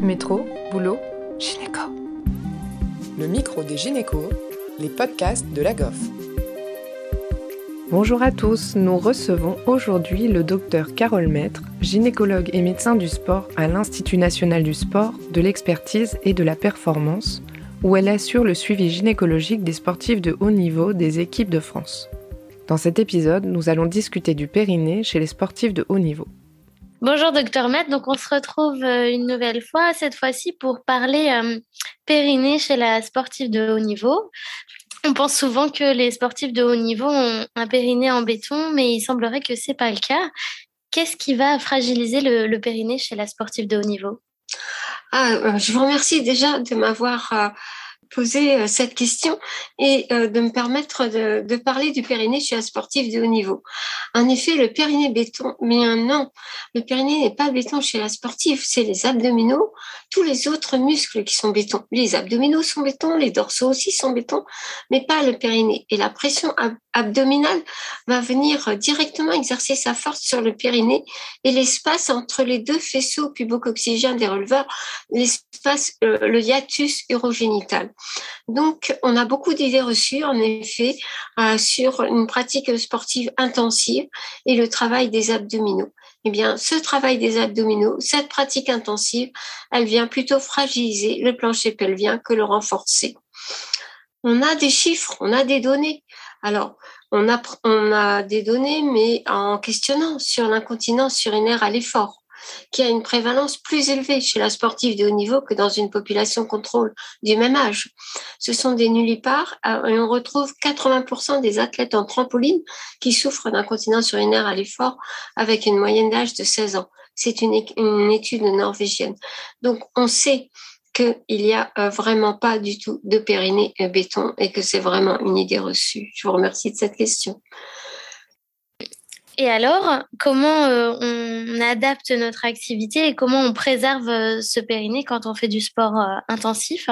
Métro, boulot, gynéco. Le micro des gynécos, les podcasts de la GOF. Bonjour à tous, nous recevons aujourd'hui le docteur Carole Maître, gynécologue et médecin du sport à l'Institut national du sport, de l'expertise et de la performance, où elle assure le suivi gynécologique des sportifs de haut niveau des équipes de France. Dans cet épisode, nous allons discuter du périnée chez les sportifs de haut niveau. Bonjour docteur Matt, donc on se retrouve euh, une nouvelle fois, cette fois-ci pour parler euh, périnée chez la sportive de haut niveau. On pense souvent que les sportifs de haut niveau ont un périnée en béton, mais il semblerait que c'est pas le cas. Qu'est-ce qui va fragiliser le, le, périnée chez la sportive de haut niveau? Ah, euh, Je vous remercie déjà de m'avoir poser euh, cette question et euh, de me permettre de, parler du périnée chez un sportif de haut niveau. En effet, le périnée béton, mais non, le périnée n'est pas béton chez la sportive, c'est les abdominaux, tous les autres muscles qui sont béton. Les abdominaux sont béton, les dorsaux aussi sont béton, mais pas le périnée. Et la pression abdominale va venir directement exercer sa force sur le périnée et l'espace entre les deux faisceaux pubocoxygènes des releveurs, l'espace, euh, le hiatus urogénital. Donc, on a beaucoup d'idées reçues, en effet, euh, sur une pratique sportive intensive et le travail des abdominaux. Eh bien, ce travail des abdominaux, cette pratique intensive, elle vient plutôt fragiliser le plancher pelvien que le renforcer. On a des chiffres, on a des données. Alors, on a, on a des données, mais en questionnant sur l'incontinence urinaire à l'effort qui a une prévalence plus élevée chez la sportive de haut niveau que dans une population contrôle du même âge. Ce sont des nullipares euh, et on retrouve 80% des athlètes en trampoline qui souffrent d'incontinence urinaire à l'effort avec une moyenne d'âge de 16 ans. C'est une, une étude norvégienne. Donc on sait qu'il n'y a euh, vraiment pas du tout de périnée béton et que c'est vraiment une idée reçue. Je vous remercie de cette question. Et alors, comment euh, on adapte notre activité et comment on préserve euh, ce périnée quand on fait du sport euh, intensif?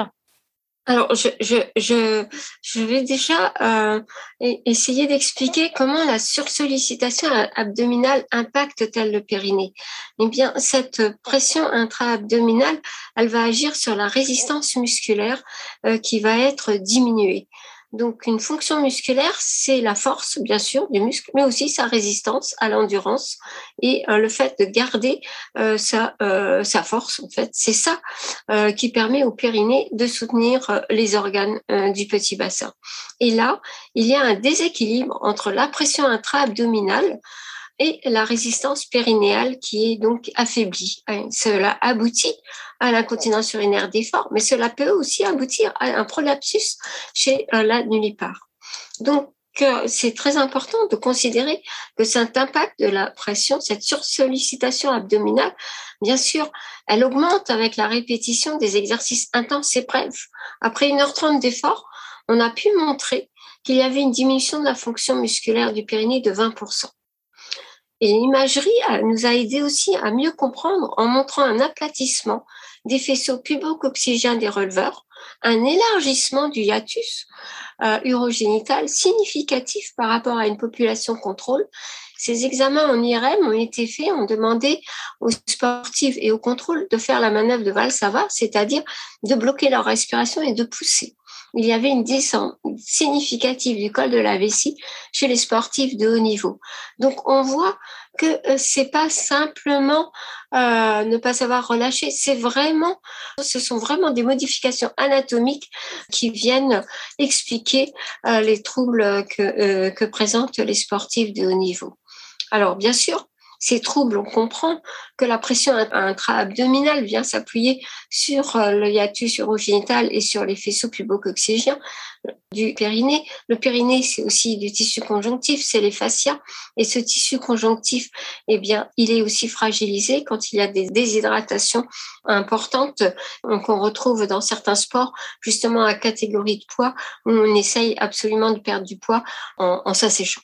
Alors, je, vais déjà euh, essayer d'expliquer comment la sursollicitation abdominale impacte-t-elle le périnée. Eh bien, cette pression intra-abdominale, elle va agir sur la résistance musculaire qui va être diminuée. Donc, une fonction musculaire, c'est la force, bien sûr, du muscle, mais aussi sa résistance à l'endurance et euh, le fait de garder euh, sa, euh, sa force, en fait. C'est ça qui permet au périnée de soutenir les organes du petit bassin. Et là, il y a un déséquilibre entre la pression intra-abdominale, et la résistance périnéale qui est donc affaiblie. Cela aboutit à l'incontinence urinaire d'effort, mais cela peut aussi aboutir à un prolapsus chez la nullipare. Donc, c'est très important de considérer que cet impact de la pression, cette sursollicitation abdominale, bien sûr, elle augmente avec la répétition des exercices intenses et brefs. Après 1h30 d'effort, on a pu montrer qu'il y avait une diminution de la fonction musculaire du périnée de 20%. Et l'imagerie nous a aidé aussi à mieux comprendre en montrant un aplatissement des faisceaux pubocoxygènes des releveurs, un élargissement du hiatus euh, urogénital significatif par rapport à une population contrôle. Ces examens en IRM ont été faits, on demandé aux sportifs et aux contrôles de faire la manœuvre de Valsava, c'est-à-dire de bloquer leur respiration et de pousser il y avait une descente significative du col de la vessie chez les sportifs de haut niveau. Donc on voit que euh, c'est pas simplement euh, ne pas savoir relâcher, c'est vraiment, ce sont vraiment des modifications anatomiques qui viennent expliquer euh, les troubles que, euh, que présentent les sportifs de haut niveau. Alors bien sûr, ces troubles, on comprend que la pression intra-abdominale vient s'appuyer sur euh, le hiatus urogénital et sur les faisceaux pubocoxygiens du périnée. Le périnée, c'est aussi du tissu conjonctif, c'est les fascias. Et ce tissu conjonctif, eh bien, il est aussi fragilisé quand il y a des déshydratations importantes qu'on retrouve dans certains sports, justement à catégorie de poids, où on essaye absolument de perdre du poids en s'asséchant.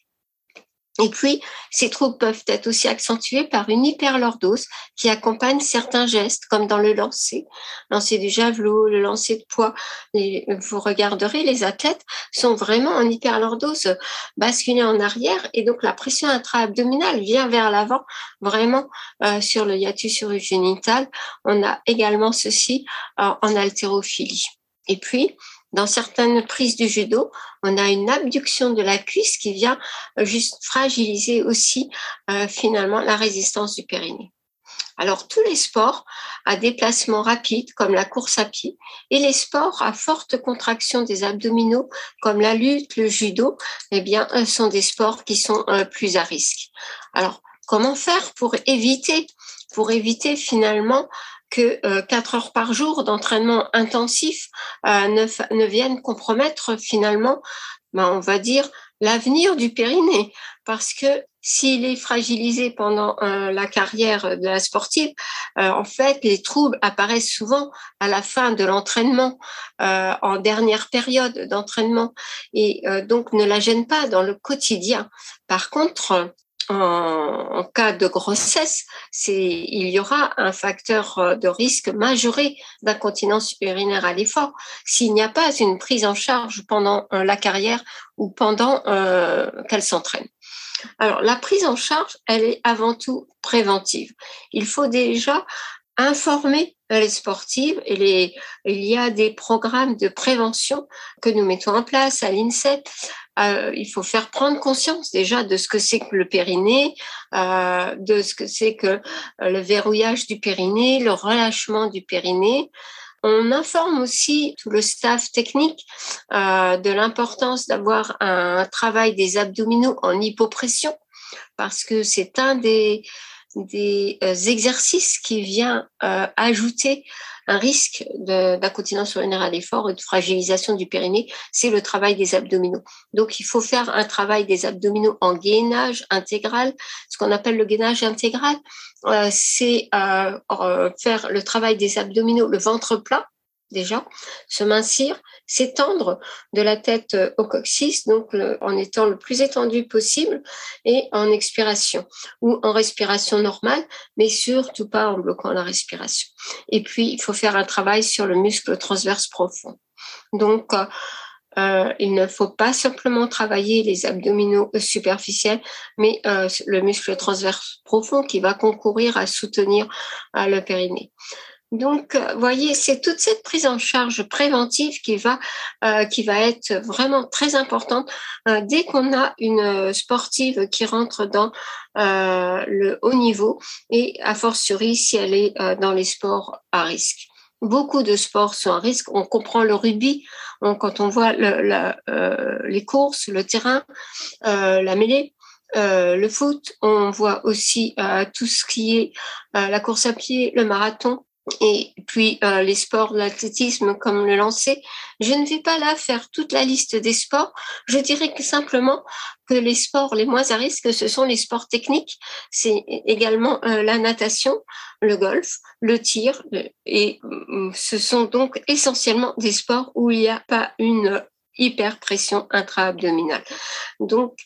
Et puis, ces troubles peuvent être aussi accentués par une hyperlordose qui accompagne certains gestes, comme dans le lancer, lancer du javelot, le lancer de poids. vous regarderez, les athlètes sont vraiment en hyperlordose, basculés en arrière, et donc la pression intra-abdominale vient vers l'avant, vraiment euh, sur le hiatus urogénital. On a également ceci euh, en haltérophilie. Et puis, dans certaines prises du judo, on a une abduction de la cuisse qui vient euh, juste fragiliser aussi euh, finalement la résistance du périnée. Alors tous les sports à déplacement rapide comme la course à pied et les sports à forte contraction des abdominaux comme la lutte, le judo, eh bien euh, sont des sports qui sont plus à risque. Alors comment faire pour éviter pour éviter finalement que euh, quatre heures par jour d'entraînement intensif euh, ne, ne, viennent compromettre finalement, ben, on va dire, l'avenir du périnée. Parce que s'il est fragilisé pendant euh, la carrière de la sportive, en fait, les troubles apparaissent souvent à la fin de l'entraînement, en dernière période d'entraînement, et donc ne la gênent pas dans le quotidien. Par contre, en, cas de grossesse, il y aura un facteur euh, de risque majoré d'incontinence urinaire à l'effort s'il n'y a pas une prise en charge pendant euh, la carrière ou pendant euh, qu'elle s'entraîne. Alors, la prise en charge, elle est avant tout préventive. Il faut déjà informer les sportives il y a des programmes de prévention que nous mettons en place à l'INSEP. Euh, il faut faire prendre conscience déjà de ce que c'est que le périnée, euh, de ce que c'est que euh, le verrouillage du périnée, le relâchement du périnée. On informe aussi tout le staff technique de l'importance d'avoir un travail des abdominaux en hypopression parce que c'est un des exercices qui vient ajouter un risque d'incontinence urinaire à l'effort et de fragilisation du périnée, c'est le travail des abdominaux. Donc, il faut faire un travail des abdominaux en gainage intégral. Ce qu'on appelle le gainage intégral, euh, c'est faire le travail des abdominaux, le ventre plat, déjà, se mincir, s'étendre de la tête euh, au coccyx, donc en étant le plus étendu possible et en expiration ou en respiration normale, mais surtout pas en bloquant la respiration. Et puis, il faut faire un travail sur le muscle transverse profond. Donc, euh, euh il ne faut pas simplement travailler les abdominaux superficiels, mais le muscle transverse profond qui va concourir à soutenir euh, le périnée. Donc, vous voyez, c'est toute cette prise en charge préventive qui va, euh, qui va être vraiment très importante euh, dès qu'on a une sportive qui rentre dans euh, le haut niveau et a fortiori si elle est euh, dans les sports à risque. Beaucoup de sports sont à risque. On comprend le rugby quand on voit le, euh, les courses, le terrain, la mêlée. le foot, on voit aussi tout ce qui est la course à pied, le marathon, et puis euh, les sports, l'athlétisme comme le lancer. Je ne vais pas là faire toute la liste des sports. Je dirais simplement que les sports les moins à risque, ce sont les sports techniques. C'est également euh, la natation, le golf, le tir. Et mm, ce sont donc essentiellement des sports où il n'y a pas une hyperpression intra-abdominale. Donc,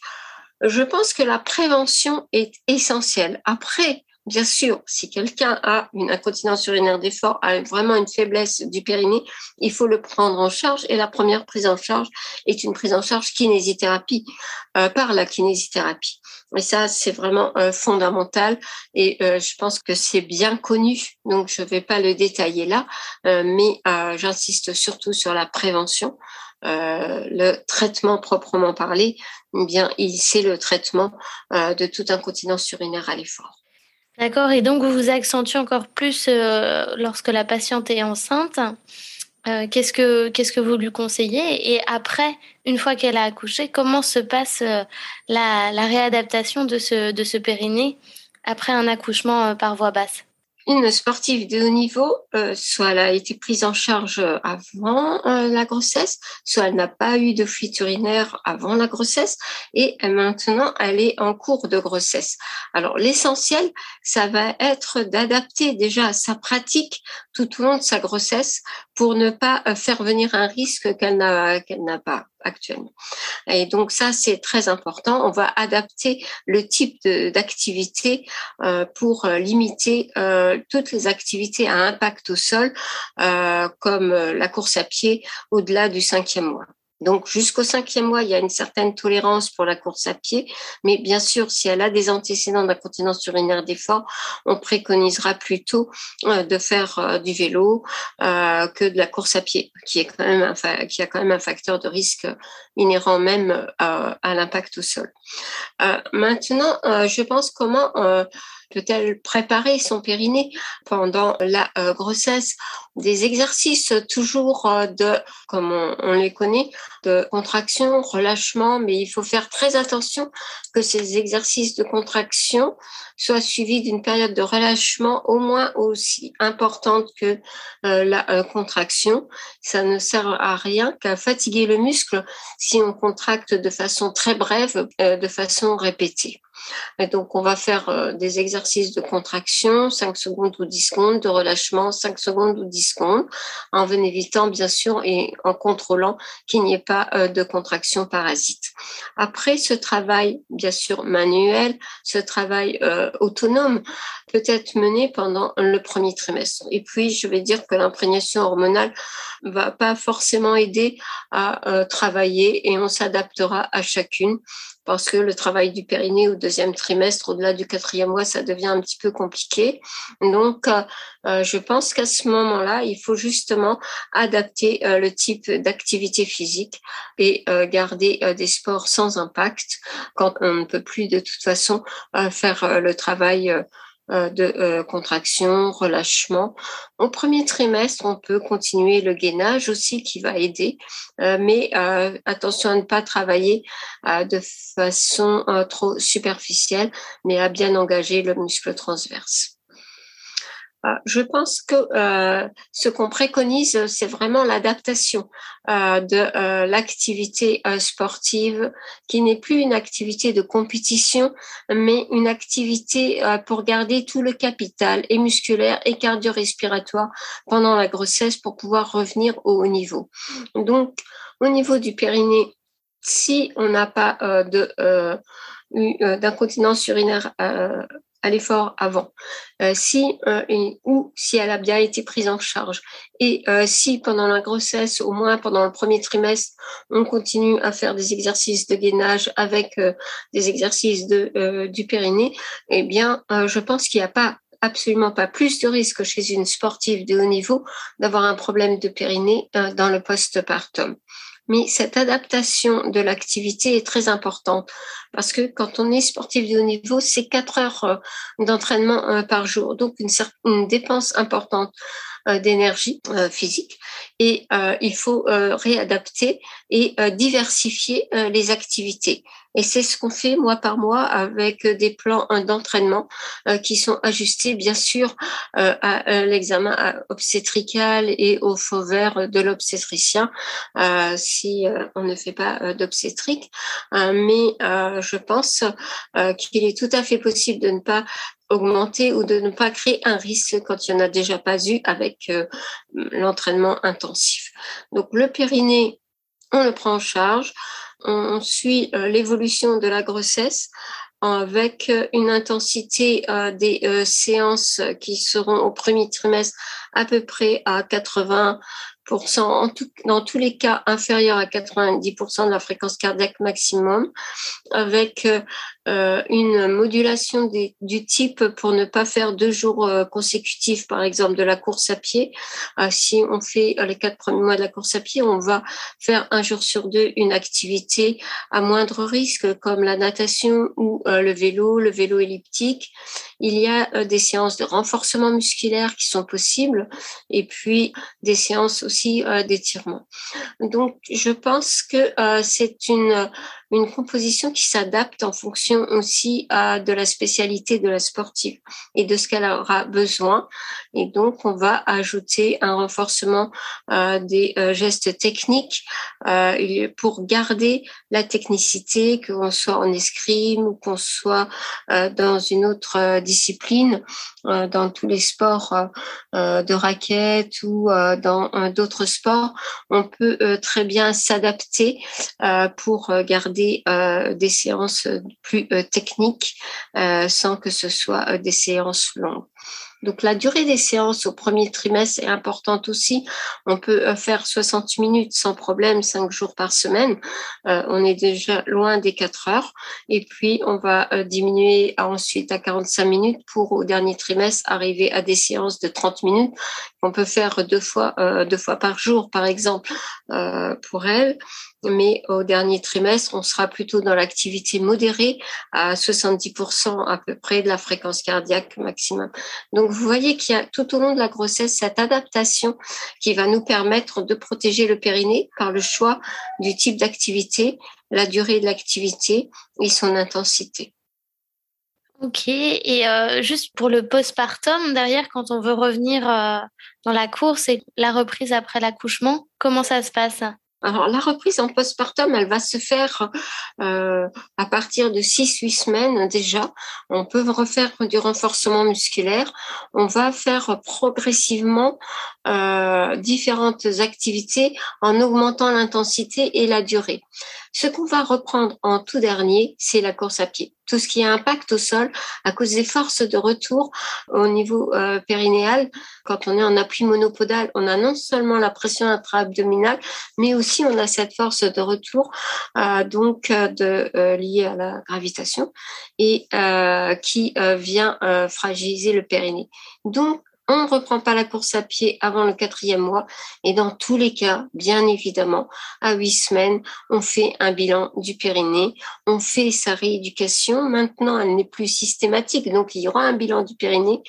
je pense que la prévention est essentielle. Après, Bien sûr, si quelqu'un a une incontinence urinaire d'effort, a vraiment une faiblesse du périnée, il faut le prendre en charge. Et la première prise en charge est une prise en charge kinésithérapie, euh, par la kinésithérapie. Et ça, c'est vraiment euh, fondamental. Et euh, je pense que c'est bien connu. Donc, je ne vais pas le détailler là, mais j'insiste surtout sur la prévention. le traitement proprement parlé, eh bien, c'est le traitement de toute incontinence urinaire à l'effort. D'accord, et donc vous vous accentuez encore plus euh, lorsque la patiente est enceinte. Euh, qu'est-ce que qu'est-ce que vous lui conseillez? Et après, une fois qu'elle a accouché, comment se passe euh, la, la, réadaptation de ce de ce périnée après un accouchement par voie basse? Une sportive de haut niveau, euh, soit elle a été prise en charge avant euh, la grossesse, soit elle n'a pas eu de fuite urinaire avant la grossesse et maintenant elle est en cours de grossesse. Alors l'essentiel, ça va être d'adapter déjà sa pratique tout au long de sa grossesse pour ne pas faire venir un risque qu'elle n'a pas actuellement. Et donc ça, c'est très important. On va adapter le type d'activité euh, pour limiter euh, toutes les activités à impact au sol, euh, comme la course à pied au-delà du cinquième mois. Donc jusqu'au cinquième mois, il y a une certaine tolérance pour la course à pied, mais bien sûr, si elle a des antécédents d'incontinence urinaire d'effort, on préconisera plutôt euh, de faire euh, du vélo euh, que de la course à pied, qui est quand a quand même un facteur de risque inhérent même à l'impact au sol. maintenant, je pense comment peut-elle préparer son périnée pendant la grossesse? Des exercices toujours euh, de, comme on, les connaît, de contraction, relâchement, mais il faut faire très attention que ces exercices de contraction soient suivis d'une période de relâchement au moins aussi importante que euh, la euh, contraction. Ça ne sert à rien qu'à fatiguer le muscle si on contracte de façon très brève, de façon répétée. Donc, on va faire des exercices de contraction, 5 secondes ou 10 secondes, de relâchement, 5 secondes ou 10 secondes, en évitant bien sûr et en contrôlant qu'il n'y ait pas euh, de contraction parasite. Après ce travail bien sûr manuel, ce travail euh, autonome peut être mené pendant le premier trimestre. Et puis je vais dire que l'imprégnation hormonale va pas forcément aider à euh, travailler et on s'adaptera à chacune parce que le travail du périnée au deuxième trimestre, au-delà du quatrième mois, ça devient un petit peu compliqué. Donc, euh, euh, je pense qu'à ce moment-là, il faut justement adapter euh, le type d'activité physique et garder des sports sans impact quand on ne peut plus de toute façon faire le travail de euh, contraction, relâchement. Au premier trimestre, on peut continuer le gainage aussi qui va aider, euh, mais attention à ne pas travailler de façon trop superficielle, mais à bien engager le muscle transverse. Euh, je pense que euh, ce qu'on préconise, c'est vraiment l'adaptation euh, de l'activité sportive, qui n'est plus une activité de compétition, mais une activité pour garder tout le capital et musculaire et cardio-respiratoire pendant la grossesse pour pouvoir revenir au haut niveau. Donc, au niveau du périnée, si on n'a pas de d'incontinence urinaire l'effort avant, euh, si euh, ou si elle a bien été prise en charge, et euh, si pendant la grossesse, au moins pendant le premier trimestre, on continue à faire des exercices de gainage avec des exercices de, du périnée, eh bien, je pense qu'il n'y a pas absolument pas plus de risque chez une sportive de haut niveau d'avoir un problème de périnée dans le postpartum. Mais cette adaptation de l'activité est très importante parce que quand on est sportif de haut niveau, c'est quatre heures euh, d'entraînement euh, par jour, donc une, certaine dépense importante euh, d'énergie physique et il faut réadapter et diversifier les activités. Et c'est ce qu'on fait mois par mois avec des plans d'entraînement qui sont ajustés bien sûr à l'examen obstétrical et au faux vert de l'obstétricien si on ne fait pas d'obstétrique. mais je pense euh, qu'il est tout à fait possible de ne pas augmenter ou de ne pas créer un risque quand il n'y en a déjà pas eu avec euh, l'entraînement intensif. Donc le périnée, on le prend en charge, on suit euh, l'évolution de la grossesse avec une intensité des séances qui seront au premier trimestre à peu près à 80 en tout, dans tous les cas inférieur à 90% de la fréquence cardiaque maximum, avec euh, une modulation du type pour ne pas faire deux jours euh, consécutifs, par exemple de la course à pied. Euh, si on fait les quatre premiers mois de la course à pied, on va faire un jour sur deux une activité à moindre risque, comme la natation ou le vélo, le vélo elliptique. Il y a des séances de renforcement musculaire qui sont possibles, et puis des séances aussi d'étirement. Donc, je pense que c'est une une composition qui s'adapte en fonction aussi à de la spécialité de la sportive et de ce qu'elle aura besoin. Et donc, on va ajouter un renforcement euh, des euh, gestes techniques euh, pour garder la technicité, qu'on soit en escrime ou qu'on soit dans une autre discipline, dans tous les sports de raquettes ou dans d'autres sports, on peut très bien s'adapter pour garder des séances plus techniques sans que ce soit des séances longues. Donc la durée des séances au premier trimestre est importante aussi. On peut euh, faire 60 minutes sans problème, 5 jours par semaine. Euh, on est déjà loin des 4 heures. Et puis on va euh, diminuer ensuite à 45 minutes pour au dernier trimestre arriver à des séances de 30 minutes qu'on peut faire deux fois, deux fois par jour, par exemple, pour elle mais au dernier trimestre, on sera plutôt dans l'activité modérée à 70% à peu près de la fréquence cardiaque maximum. Donc, vous voyez qu'il y a tout au long de la grossesse cette adaptation qui va nous permettre de protéger le périnée par le choix du type d'activité, la durée de l'activité et son intensité. Ok, et euh, juste pour le postpartum, derrière, quand on veut revenir euh, dans la course et la reprise après l'accouchement, comment ça se passe? Alors, la reprise en postpartum, elle va se faire euh, à partir de 6-8 semaines déjà. On peut refaire du renforcement musculaire. On va faire progressivement euh, différentes activités en augmentant l'intensité et la durée. Ce qu'on va reprendre en tout dernier, c'est la course à pied. Tout ce qui a impact au sol à cause des forces de retour au niveau euh, périnéal. Quand on est en appui monopodal, on a non seulement la pression intra-abdominale, mais aussi on a cette force de retour euh, donc euh, liée à la gravitation et qui vient fragiliser le périnée. Donc on ne reprend pas la course à pied avant le quatrième mois. Et dans tous les cas, bien évidemment, à huit semaines, on fait un bilan du périnée, on fait sa rééducation. Maintenant, elle n'est plus systématique, donc il y aura un bilan du périnée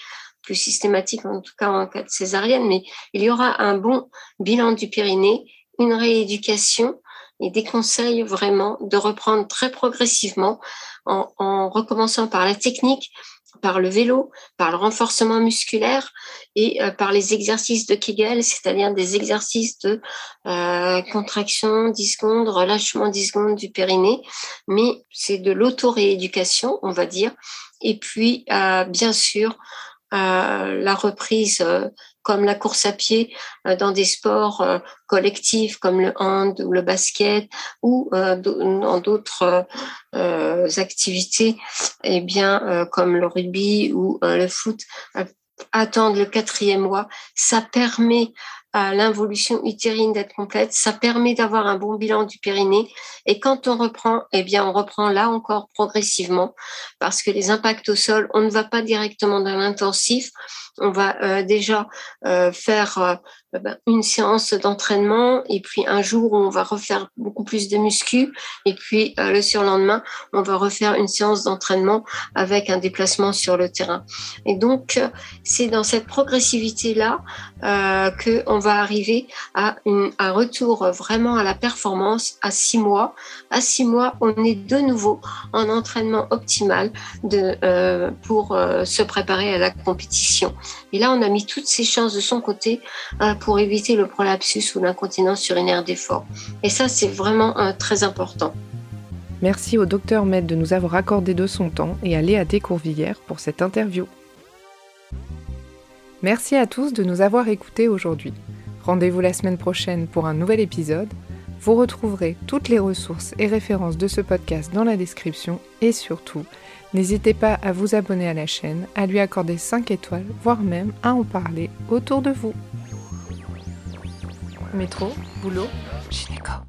plus systématique, en tout cas en cas de césarienne, mais il y aura un bon bilan du périnée, une rééducation et des conseils vraiment de reprendre très progressivement en, en recommençant par la technique, par le vélo, par le renforcement musculaire et euh, par les exercices de Kegel, c'est-à-dire des exercices de euh, contraction 10 secondes, relâchement 10 secondes du périnée, mais c'est de l'auto-rééducation, on va dire. Et puis, euh, bien sûr, la reprise comme la course à pied euh, dans des sports collectifs comme le hand ou le basket ou dans d'autres activités eh bien comme le rugby ou le foot attendre le quatrième mois ça permet l'involution utérine d'être complète. Ça permet d'avoir un bon bilan du périnée. Et quand on reprend, eh bien, on reprend là encore progressivement parce que les impacts au sol, on ne va pas directement dans l'intensif. On va euh, déjà euh, faire euh, une séance d'entraînement et puis un jour où on va refaire beaucoup plus de muscu et puis euh, le surlendemain on va refaire une séance d'entraînement avec un déplacement sur le terrain. Et donc euh, c'est dans cette progressivité là euh, que on va arriver à un retour vraiment à la performance à six mois. À six mois on est de nouveau en entraînement optimal de euh, pour se préparer à la compétition. Et là on a mis toutes ses chances de son côté pour éviter le prolapsus ou l'incontinence urinaire d'effort. Et ça, c'est vraiment euh, très important. Merci au docteur Med de nous avoir accordé de son temps et à Léa pour cette interview. Merci à tous de nous avoir écoutés aujourd'hui. Rendez-vous la semaine prochaine pour un nouvel épisode. Vous retrouverez toutes les ressources et références de ce podcast dans la description et surtout, n'hésitez pas à vous abonner à la chaîne, à lui accorder 5 étoiles, voire même à en parler autour de vous. Métro, boulot, gynéco.